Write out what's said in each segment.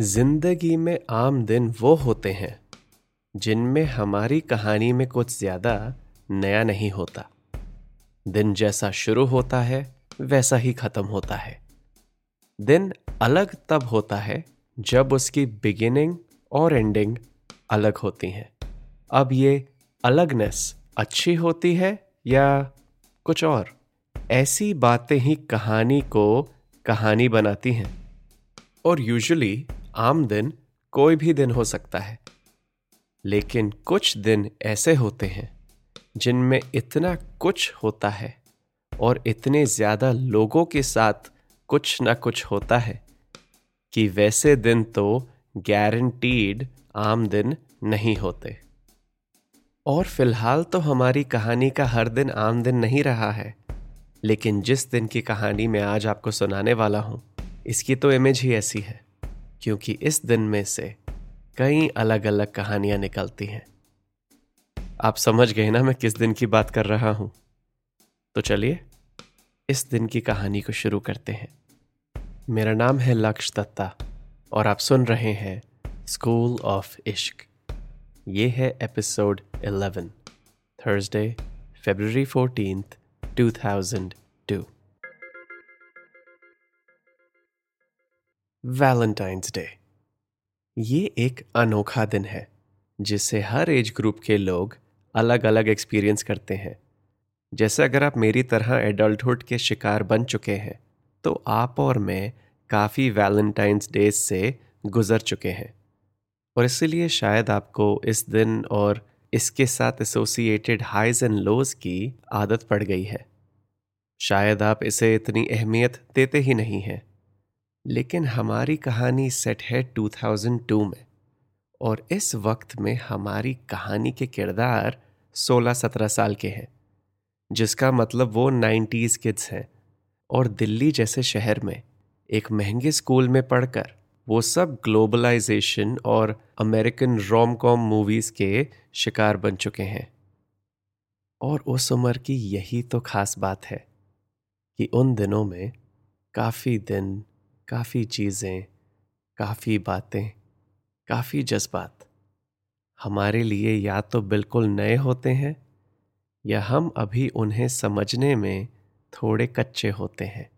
ज़िंदगी में आम दिन वो होते हैं, जिनमें हमारी कहानी में कुछ ज़्यादा नया नहीं होता। दिन जैसा शुरू होता है, वैसा ही खत्म होता है। दिन अलग तब होता है, जब उसकी बिगिनिंग और एंडिंग अलग होती हैं। अब ये अलगनेस अच्छी होती है या कुछ और? ऐसी बातें ही कहानी को कहानी बनाती हैं। और यूजुअली आम दिन कोई भी दिन हो सकता है। लेकिन कुछ दिन ऐसे होते हैं जिनमें इतना कुछ होता है और इतने ज़्यादा लोगों के साथ कुछ ना कुछ होता है कि वैसे दिन तो गारंटीड आम दिन नहीं होते। और फ़िलहाल तो हमारी कहानी का हर दिन आम दिन नहीं रहा है, लेकिन जिस दिन की कहानी मैं आज आपको सुनाने वाला हूँ, इसकी तो इमेज ही ऐसी है, क्योंकि इस दिन में से कई अलग अलग कहानियाँ निकलती हैं। आप समझ गए ना मैं किस दिन की बात कर रहा हूँ? तो चलिए, इस दिन की कहानी को शुरू करते हैं। मेरा नाम है लक्ष्य दत्ता और आप सुन रहे हैं स्कूल ऑफ़ इश्क। ये है episode 11 Thursday February fourteen 2002 Valentine's Day ये एक अनोखा दिन है जिससे हर एज ग्रुप के लोग अलग अलग एक्सपीरियंस करते हैं। जैसे अगर आप मेरी तरह एडल्टहुड के शिकार बन चुके हैं तो आप और मैं काफ़ी वैलेंटाइंस डे से गुजर चुके हैं। और इसलिए शायद आपको इस दिन और इसके साथ एसोसिएटेड हाइज एंड लोज की आदत पड़ गई है। शायद आप इसे इतनी अहमियत देते ही नहीं हैं। लेकिन हमारी कहानी सेट है 2002 में और इस वक्त में हमारी कहानी के किरदार 16-17 साल के हैं, जिसका मतलब वो 90s किड्स हैं और दिल्ली जैसे शहर में एक महँगे स्कूल में पढ़कर वो सब ग्लोबलाइजेशन और अमेरिकन रोम कॉम मूवीज़ के शिकार बन चुके हैं। और उस उम्र की यही तो खास बात है कि उन दिनों में काफ़ी दिन, काफ़ी चीज़ें, काफ़ी बातें, काफ़ी जज्बात हमारे लिए या तो बिल्कुल नए होते हैं या हम अभी उन्हें समझने में थोड़े कच्चे होते हैं।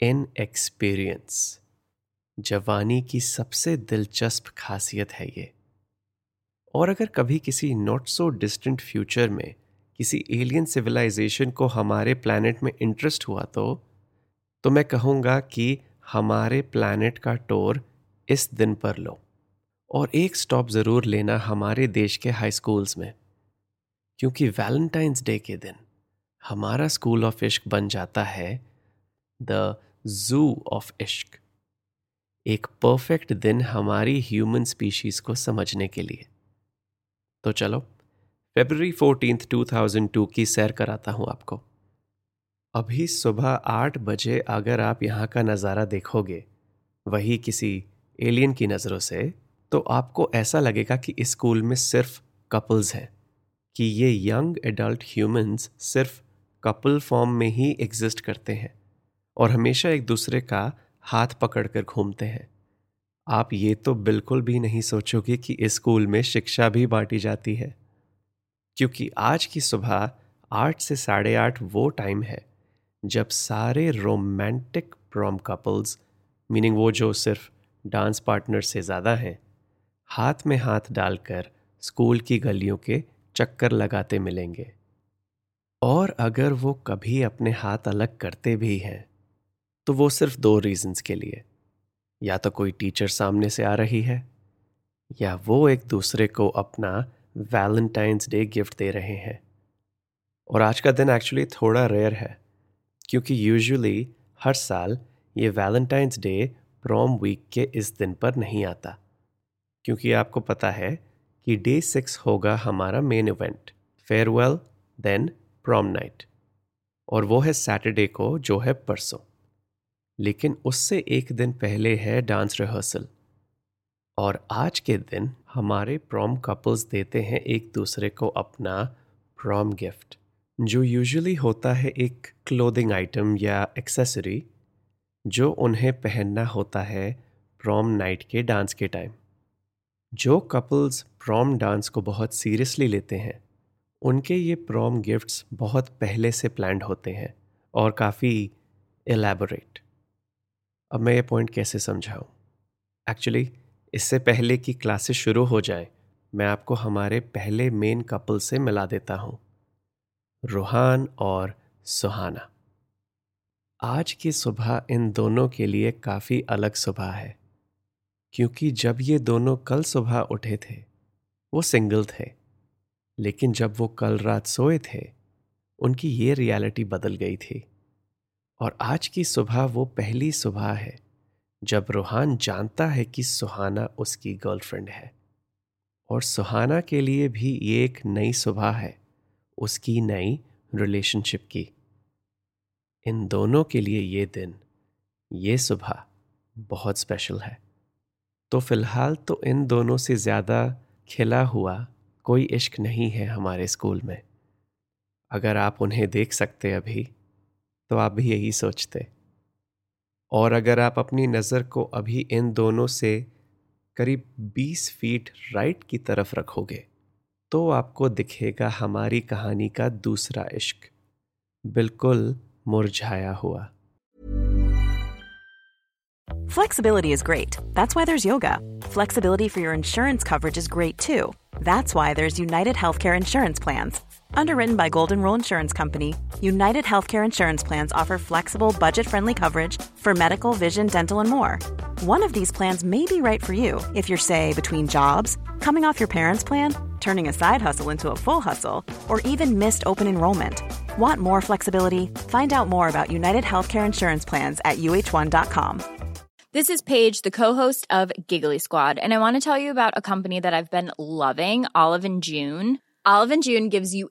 इन एक्सपीरियंस जवानी की सबसे दिलचस्प खासियत है ये। और अगर कभी किसी नॉट सो डिस्टेंट फ्यूचर में किसी एलियन सिविलाइजेशन को हमारे प्लैनेट में इंटरेस्ट हुआ तो तो मैं कहूँगा कि हमारे प्लैनेट का टूर इस दिन पर लो। और एक स्टॉप ज़रूर लेना हमारे देश के हाई स्कूल्स में। क्योंकि वैलेंटाइंस डे के दिन हमारा स्कूल ऑफ़ इश्क बन जाता है द जू ऑफ़ इश्क एक परफेक्ट दिन हमारी ह्यूमन स्पीशीज को समझने के लिए। तो चलो फेबररी फोर्टीन 2002 की सैर कराता हूँ आपको। अभी सुबह आठ बजे अगर आप यहाँ का नज़ारा देखोगे, वही किसी एलियन की नज़रों से तो आपको ऐसा लगेगा कि इस स्कूल में सिर्फ़ कपल्स हैं, कि ये यंग एडल्ट ह्यूमंस सिर्फ़ कपल फॉर्म में ही एग्जिस्ट करते हैं। और हमेशा एक दूसरे का हाथ पकड़कर घूमते हैं। आप ये तो बिल्कुल भी नहीं सोचोगे कि स्कूल में शिक्षा भी बांटी जाती है। क्योंकि आज की सुबह आठ से साढ़े आठ वो टाइम है, जब सारे रोमांटिक प्रॉम कपल्स मीनिंग वो जो सिर्फ़ डांस पार्टनर से ज़्यादा हैं, हाथ में हाथ डालकर स्कूल की गलियों के चक्कर लगाते मिलेंगे। और अगर वो कभी अपने हाथ अलग करते भी हैं तो वो सिर्फ़ दो रीजंस के लिए। या तो कोई टीचर सामने से आ रही है, या वो एक दूसरे को अपना वैलेंटाइंस डे गिफ्ट दे रहे हैं। और आज का दिन एक्चुअली थोड़ा रेयर है, क्योंकि यूजुअली हर साल ये वैलेंटाइंस डे प्रॉम वीक के इस दिन पर नहीं आता। क्योंकि आपको पता है कि डे सिक्स होगा हमारा main event farewell then prom night और वो है सैटरडे को, जो है परसों। लेकिन उससे एक दिन पहले है डांस रिहर्सल। और आज के दिन हमारे प्रॉम कपल्स देते हैं एक दूसरे को अपना प्रॉम गिफ्ट, जो यूजुअली होता है एक क्लोथिंग आइटम या एक्सेसरी, जो उन्हें पहनना होता है प्रॉम नाइट के डांस के टाइम। जो कपल्स प्रॉम डांस को बहुत सीरियसली लेते हैं, उनके ये प्रॉम गिफ्ट्स बहुत पहले से प्लान्ड होते हैं और काफ़ी एलेबोरेट। अब मैं ये पॉइंट कैसे समझाऊं? एक्चुअली इससे पहले कि क्लासेस शुरू हो जाए, मैं आपको हमारे पहले मेन कपल से मिला देता हूँ, रूहान और सुहाना। आज की सुबह इन दोनों के लिए काफ़ी अलग सुबह है, क्योंकि जब ये दोनों कल सुबह उठे थे, वो सिंगल थे, लेकिन जब वो कल रात सोए थे, उनकी ये रियलिटी बदल गई थी। और आज की सुबह वो पहली सुबह है, जब रूहान जानता है कि सुहाना उसकी गर्लफ्रेंड है। और सुहाना के लिए भी ये एक नई सुबह है, उसकी नई रिलेशनशिप की। इन दोनों के लिए ये दिन, ये सुबह बहुत स्पेशल है। तो फ़िलहाल तो इन दोनों से ज़्यादा खिला हुआ कोई इश्क नहीं है हमारे स्कूल में। अगर आप उन्हें देख सकते अभी। तो आप भी यही सोचते और अगर आप अपनी नज़र को अभी इन दोनों से करीब 20 फीट राइट की तरफ़ रखोगे तो आपको दिखेगा हमारी कहानी का दूसरा इश्क बिल्कुल मुरझाया हुआ Flexibility is great. That's why there's yoga. Flexibility for your insurance coverage is great too. That's why there's United Healthcare Insurance Plans. Underwritten by Golden Rule Insurance Company, United Healthcare Insurance Plans offer flexible, budget friendly coverage for medical, vision, dental, and more. One of these plans may be right for you if you're, say, between jobs, coming off your parents' plan, turning a side hustle into a full hustle, or even missed open enrollment. Want more flexibility? Find out more about United Healthcare Insurance Plans at uh1.com. This is Paige, the co-host of Giggly Squad, and I want to tell you about a company that I've been loving, Olive and June. Olive and June gives you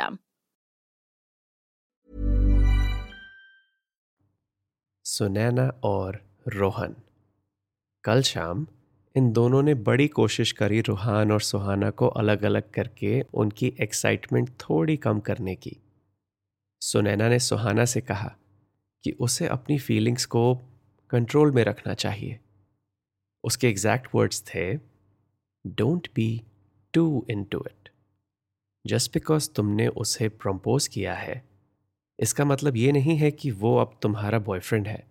System. Sunaina और रोहन। कल शाम इन दोनों ने बड़ी कोशिश करी रूहान और सुहाना को अलग अलग करके उनकी एक्साइटमेंट थोड़ी कम करने की। सुनैना ने सुहाना से कहा कि उसे अपनी फीलिंग्स को कंट्रोल में रखना चाहिए। उसके एग्जैक्ट वर्ड्स थे don't be too into it just just बिकॉज़ तुमने उसे प्रम्पोज किया है, इसका मतलब ये नहीं है कि वो अब तुम्हारा बॉयफ्रेंड है।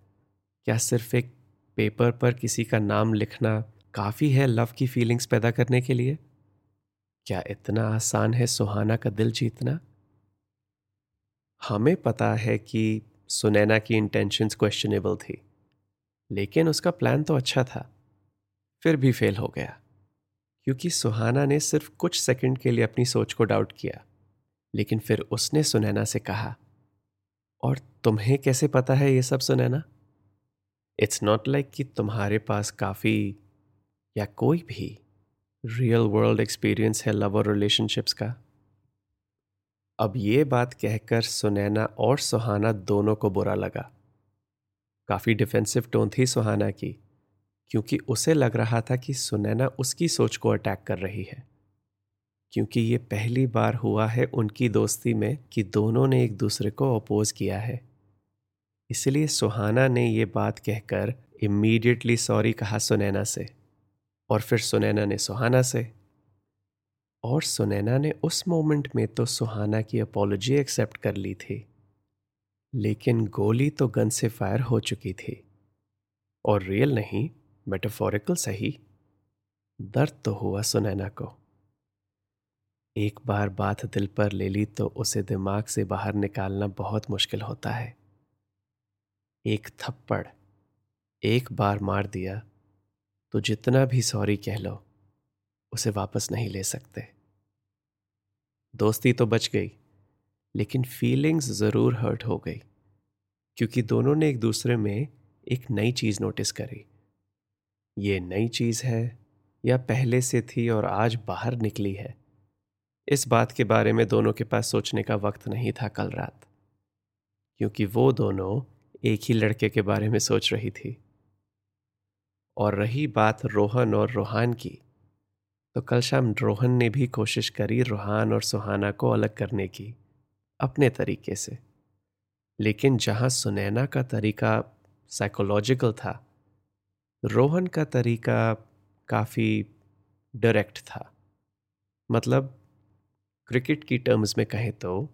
क्या सिर्फ़ एक पेपर पर किसी का नाम लिखना काफ़ी है लव की फीलिंग्स पैदा करने के लिए? क्या इतना आसान है सुहाना का दिल जीतना? हमें पता है कि सुनैना की इंटेंशंस क्वेश्चनेबल थी, लेकिन उसका प्लान तो अच्छा था, फिर भी फेल हो गया। क्योंकि सुहाना ने सिर्फ़ कुछ सेकंड के लिए अपनी सोच को डाउट किया, लेकिन फिर उसने सुनैना से कहा, और तुम्हें कैसे पता है ये सब सुनैना? इट्स नॉट लाइक कि तुम्हारे पास काफ़ी या कोई भी रियल वर्ल्ड एक्सपीरियंस है लव और रिलेशनशिप्स का? अब ये बात कहकर सुनैना और सुहाना दोनों को बुरा लगा। काफ़ी डिफेंसिव टोन थी सुहाना की। क्योंकि उसे लग रहा था कि सुनैना उसकी सोच को अटैक कर रही है। क्योंकि ये पहली बार हुआ है उनकी दोस्ती में कि दोनों ने एक दूसरे को अपोज किया है। इसलिए सुहाना ने ये बात कहकर इमीडिएटली सॉरी कहा सुनैना से और फिर सुनैना ने सुहाना से। और सुनैना ने उस मोमेंट में तो सुहाना की अपोलॉजी एक्सेप्ट कर ली थी। लेकिन गोली तो गन से फायर हो चुकी थी। और रियल नहीं मेटाफोरिकल सही। दर्द तो हुआ सुनैना को। एक बार बात दिल पर ले ली तो उसे दिमाग से बाहर निकालना बहुत मुश्किल होता है। एक थप्पड़, एक बार मार दिया तो जितना भी सॉरी कह लो, उसे वापस नहीं ले सकते। दोस्ती तो बच गई, लेकिन फीलिंग्स ज़रूर हर्ट हो गई, क्योंकि दोनों ने एक दूसरे में एक नई चीज़ नोटिस करी। ये नई चीज़ है या पहले से थी और आज बाहर निकली है? इस बात के बारे में दोनों के पास सोचने का वक्त नहीं था कल रात। क्योंकि वो दोनों एक ही लड़के के बारे में सोच रही थी। और रही बात रोहन और रोहान की तो कल शाम रोहन ने भी कोशिश करी रोहान और सुहाना को अलग करने की, अपने तरीके से। लेकिन जहाँ सुनैना का तरीका साइकोलॉजिकल था रोहन का तरीका काफ़ी डायरेक्ट था। मतलब क्रिकेट की टर्म्स में कहें तो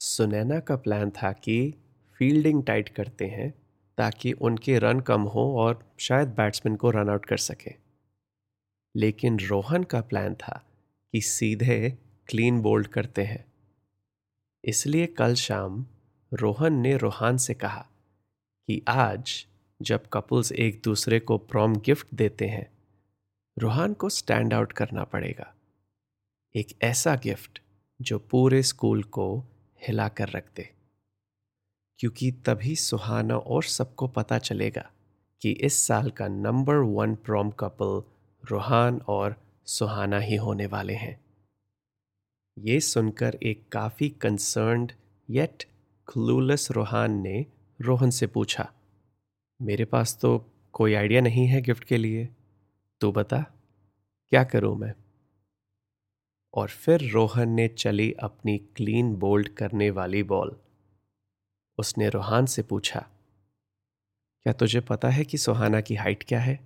सुनैना का प्लान था कि फील्डिंग टाइट करते हैं ताकि उनके रन कम हो और शायद बैट्समैन को रन आउट कर सके। लेकिन रोहन का प्लान था कि सीधे क्लीन बोल्ड करते हैं। इसलिए कल शाम रोहन ने रोहान से कहा कि आज जब कपल्स एक दूसरे को प्रॉम गिफ्ट देते हैं, रोहान को स्टैंड आउट करना पड़ेगा। एक ऐसा गिफ्ट जो पूरे स्कूल को हिला कर रख दे। क्योंकि तभी सुहाना और सबको पता चलेगा कि इस साल का number one prom couple Roohan और सुहाना ही होने वाले हैं। ये सुनकर एक काफ़ी कंसर्न्ड येट क्लूलेस रूहान ने रोहन से पूछा मेरे पास तो कोई आइडिया नहीं है गिफ्ट के लिए। तू बता, क्या करूँ मैं? और फिर रोहन ने चली अपनी क्लीन बोल्ड करने वाली बॉल। उसने रोहान से पूछा, क्या तुझे पता है कि सुहाना की हाइट क्या है?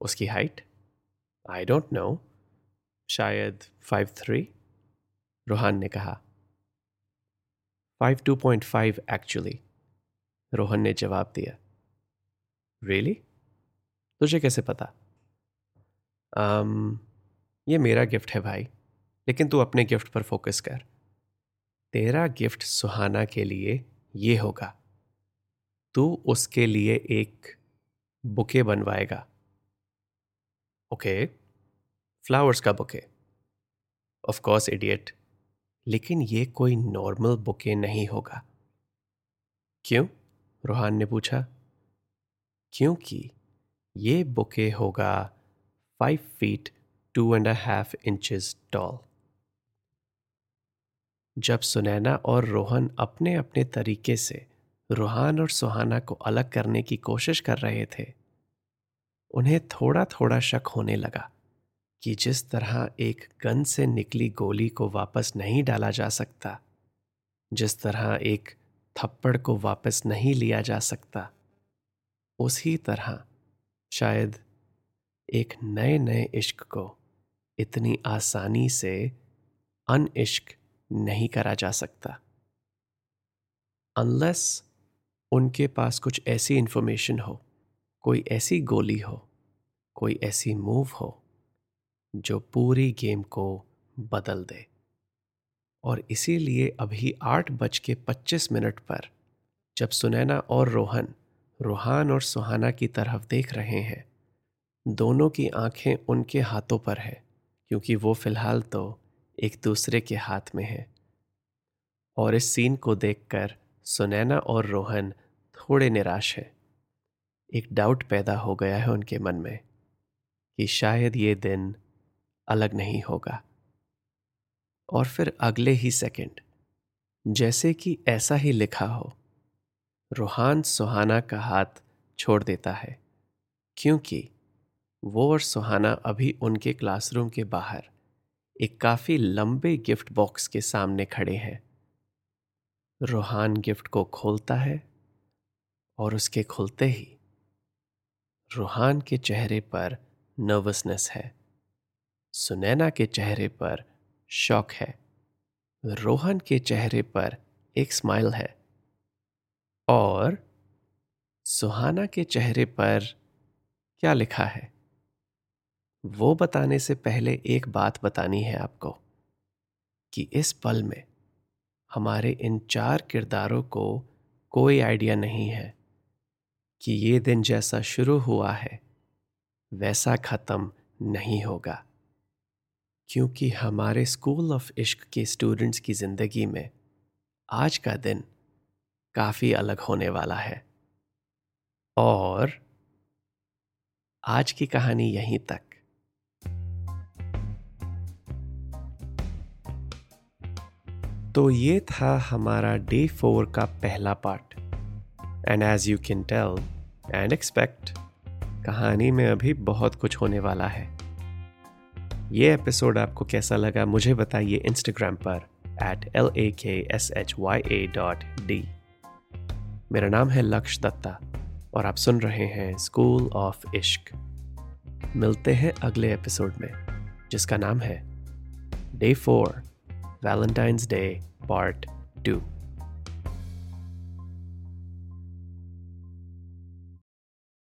उसकी हाइट? आई डोंट नो शायद फाइव थ्री, रोहान ने कहा। Five two point five, actually. Rohan ने जवाब दिया। Really really? तुझे कैसे पता? um, ये मेरा गिफ्ट है भाई लेकिन तू अपने गिफ्ट पर फोकस कर। तेरा गिफ्ट सुहाना के लिए ये होगा। तू उसके लिए एक बुके बनवाएगा। ओके? फ्लावर्स का बुके। ऑफ़ कोर्स इडियट लेकिन ये कोई नॉर्मल बुके नहीं होगा। क्यों? रोहान ने पूछा क्योंकि ये बुके होगा five feet two and half inches tall जब सुनैना और रोहन अपने अपने तरीके से रूहान और सुहाना को अलग करने की कोशिश कर रहे थे, उन्हें थोड़ा थोड़ा शक होने लगा कि जिस तरह एक गन से निकली गोली को वापस नहीं डाला जा सकता, जिस तरह एक थप्पड़ को वापस नहीं लिया जा सकता। उसी तरह शायद एक नए नए इश्क को इतनी आसानी से अन इश्क नहीं करा जा सकता। अनलेस उनके पास कुछ ऐसी इंफॉर्मेशन हो, कोई ऐसी गोली हो, कोई ऐसी मूव हो, जो पूरी गेम को बदल दे। और इसीलिए अभी आठ बज के पच्चीस मिनट पर जब सुनैना और रोहन, रूहान और सुहाना की तरफ़ देख रहे हैं, दोनों की आँखें उनके हाथों पर है, क्योंकि वो फ़िलहाल तो एक दूसरे के हाथ में है। और इस सीन को देखकर सुनैना और रोहन थोड़े निराश है। एक डाउट पैदा हो गया है उनके मन में कि शायद ये दिन अलग नहीं होगा। और फिर अगले ही सेकंड, जैसे कि ऐसा ही लिखा हो, रूहान सुहाना का हाथ छोड़ देता है, क्योंकि वो और सुहाना अभी उनके क्लासरूम के बाहर, एक काफ़ी लंबे गिफ्ट बॉक्स के सामने खड़े हैं। रूहान गिफ्ट को खोलता है और उसके खुलते ही रूहान के चेहरे पर नर्वसनेस है। सुनैना के चेहरे पर शौक है। रोहन के चेहरे पर एक स्माइल है। और सुहाना के चेहरे पर क्या लिखा है? वो बताने से पहले एक बात बतानी है आपको कि इस पल में हमारे इन चार किरदारों को कोई आइडिया नहीं है कि ये दिन जैसा शुरू हुआ है, वैसा खत्म नहीं होगा। क्योंकि हमारे स्कूल ऑफ़ इश्क के स्टूडेंट्स की ज़िंदगी में आज का दिन काफ़ी अलग होने वाला है। और आज की कहानी यहीं तक। तो ये था हमारा डे फोर का पहला part. And as you can tell and expect कहानी में अभी बहुत कुछ होने वाला है। ये एपिसोड आपको कैसा लगा, मुझे बताइए इंस्टाग्राम पर at L A K S H Y A dot D मेरा नाम है लक्ष्य दत्ता और आप सुन रहे हैं स्कूल ऑफ़ इश्क मिलते हैं अगले एपिसोड में, जिसका नाम है day four Valentine's Day part two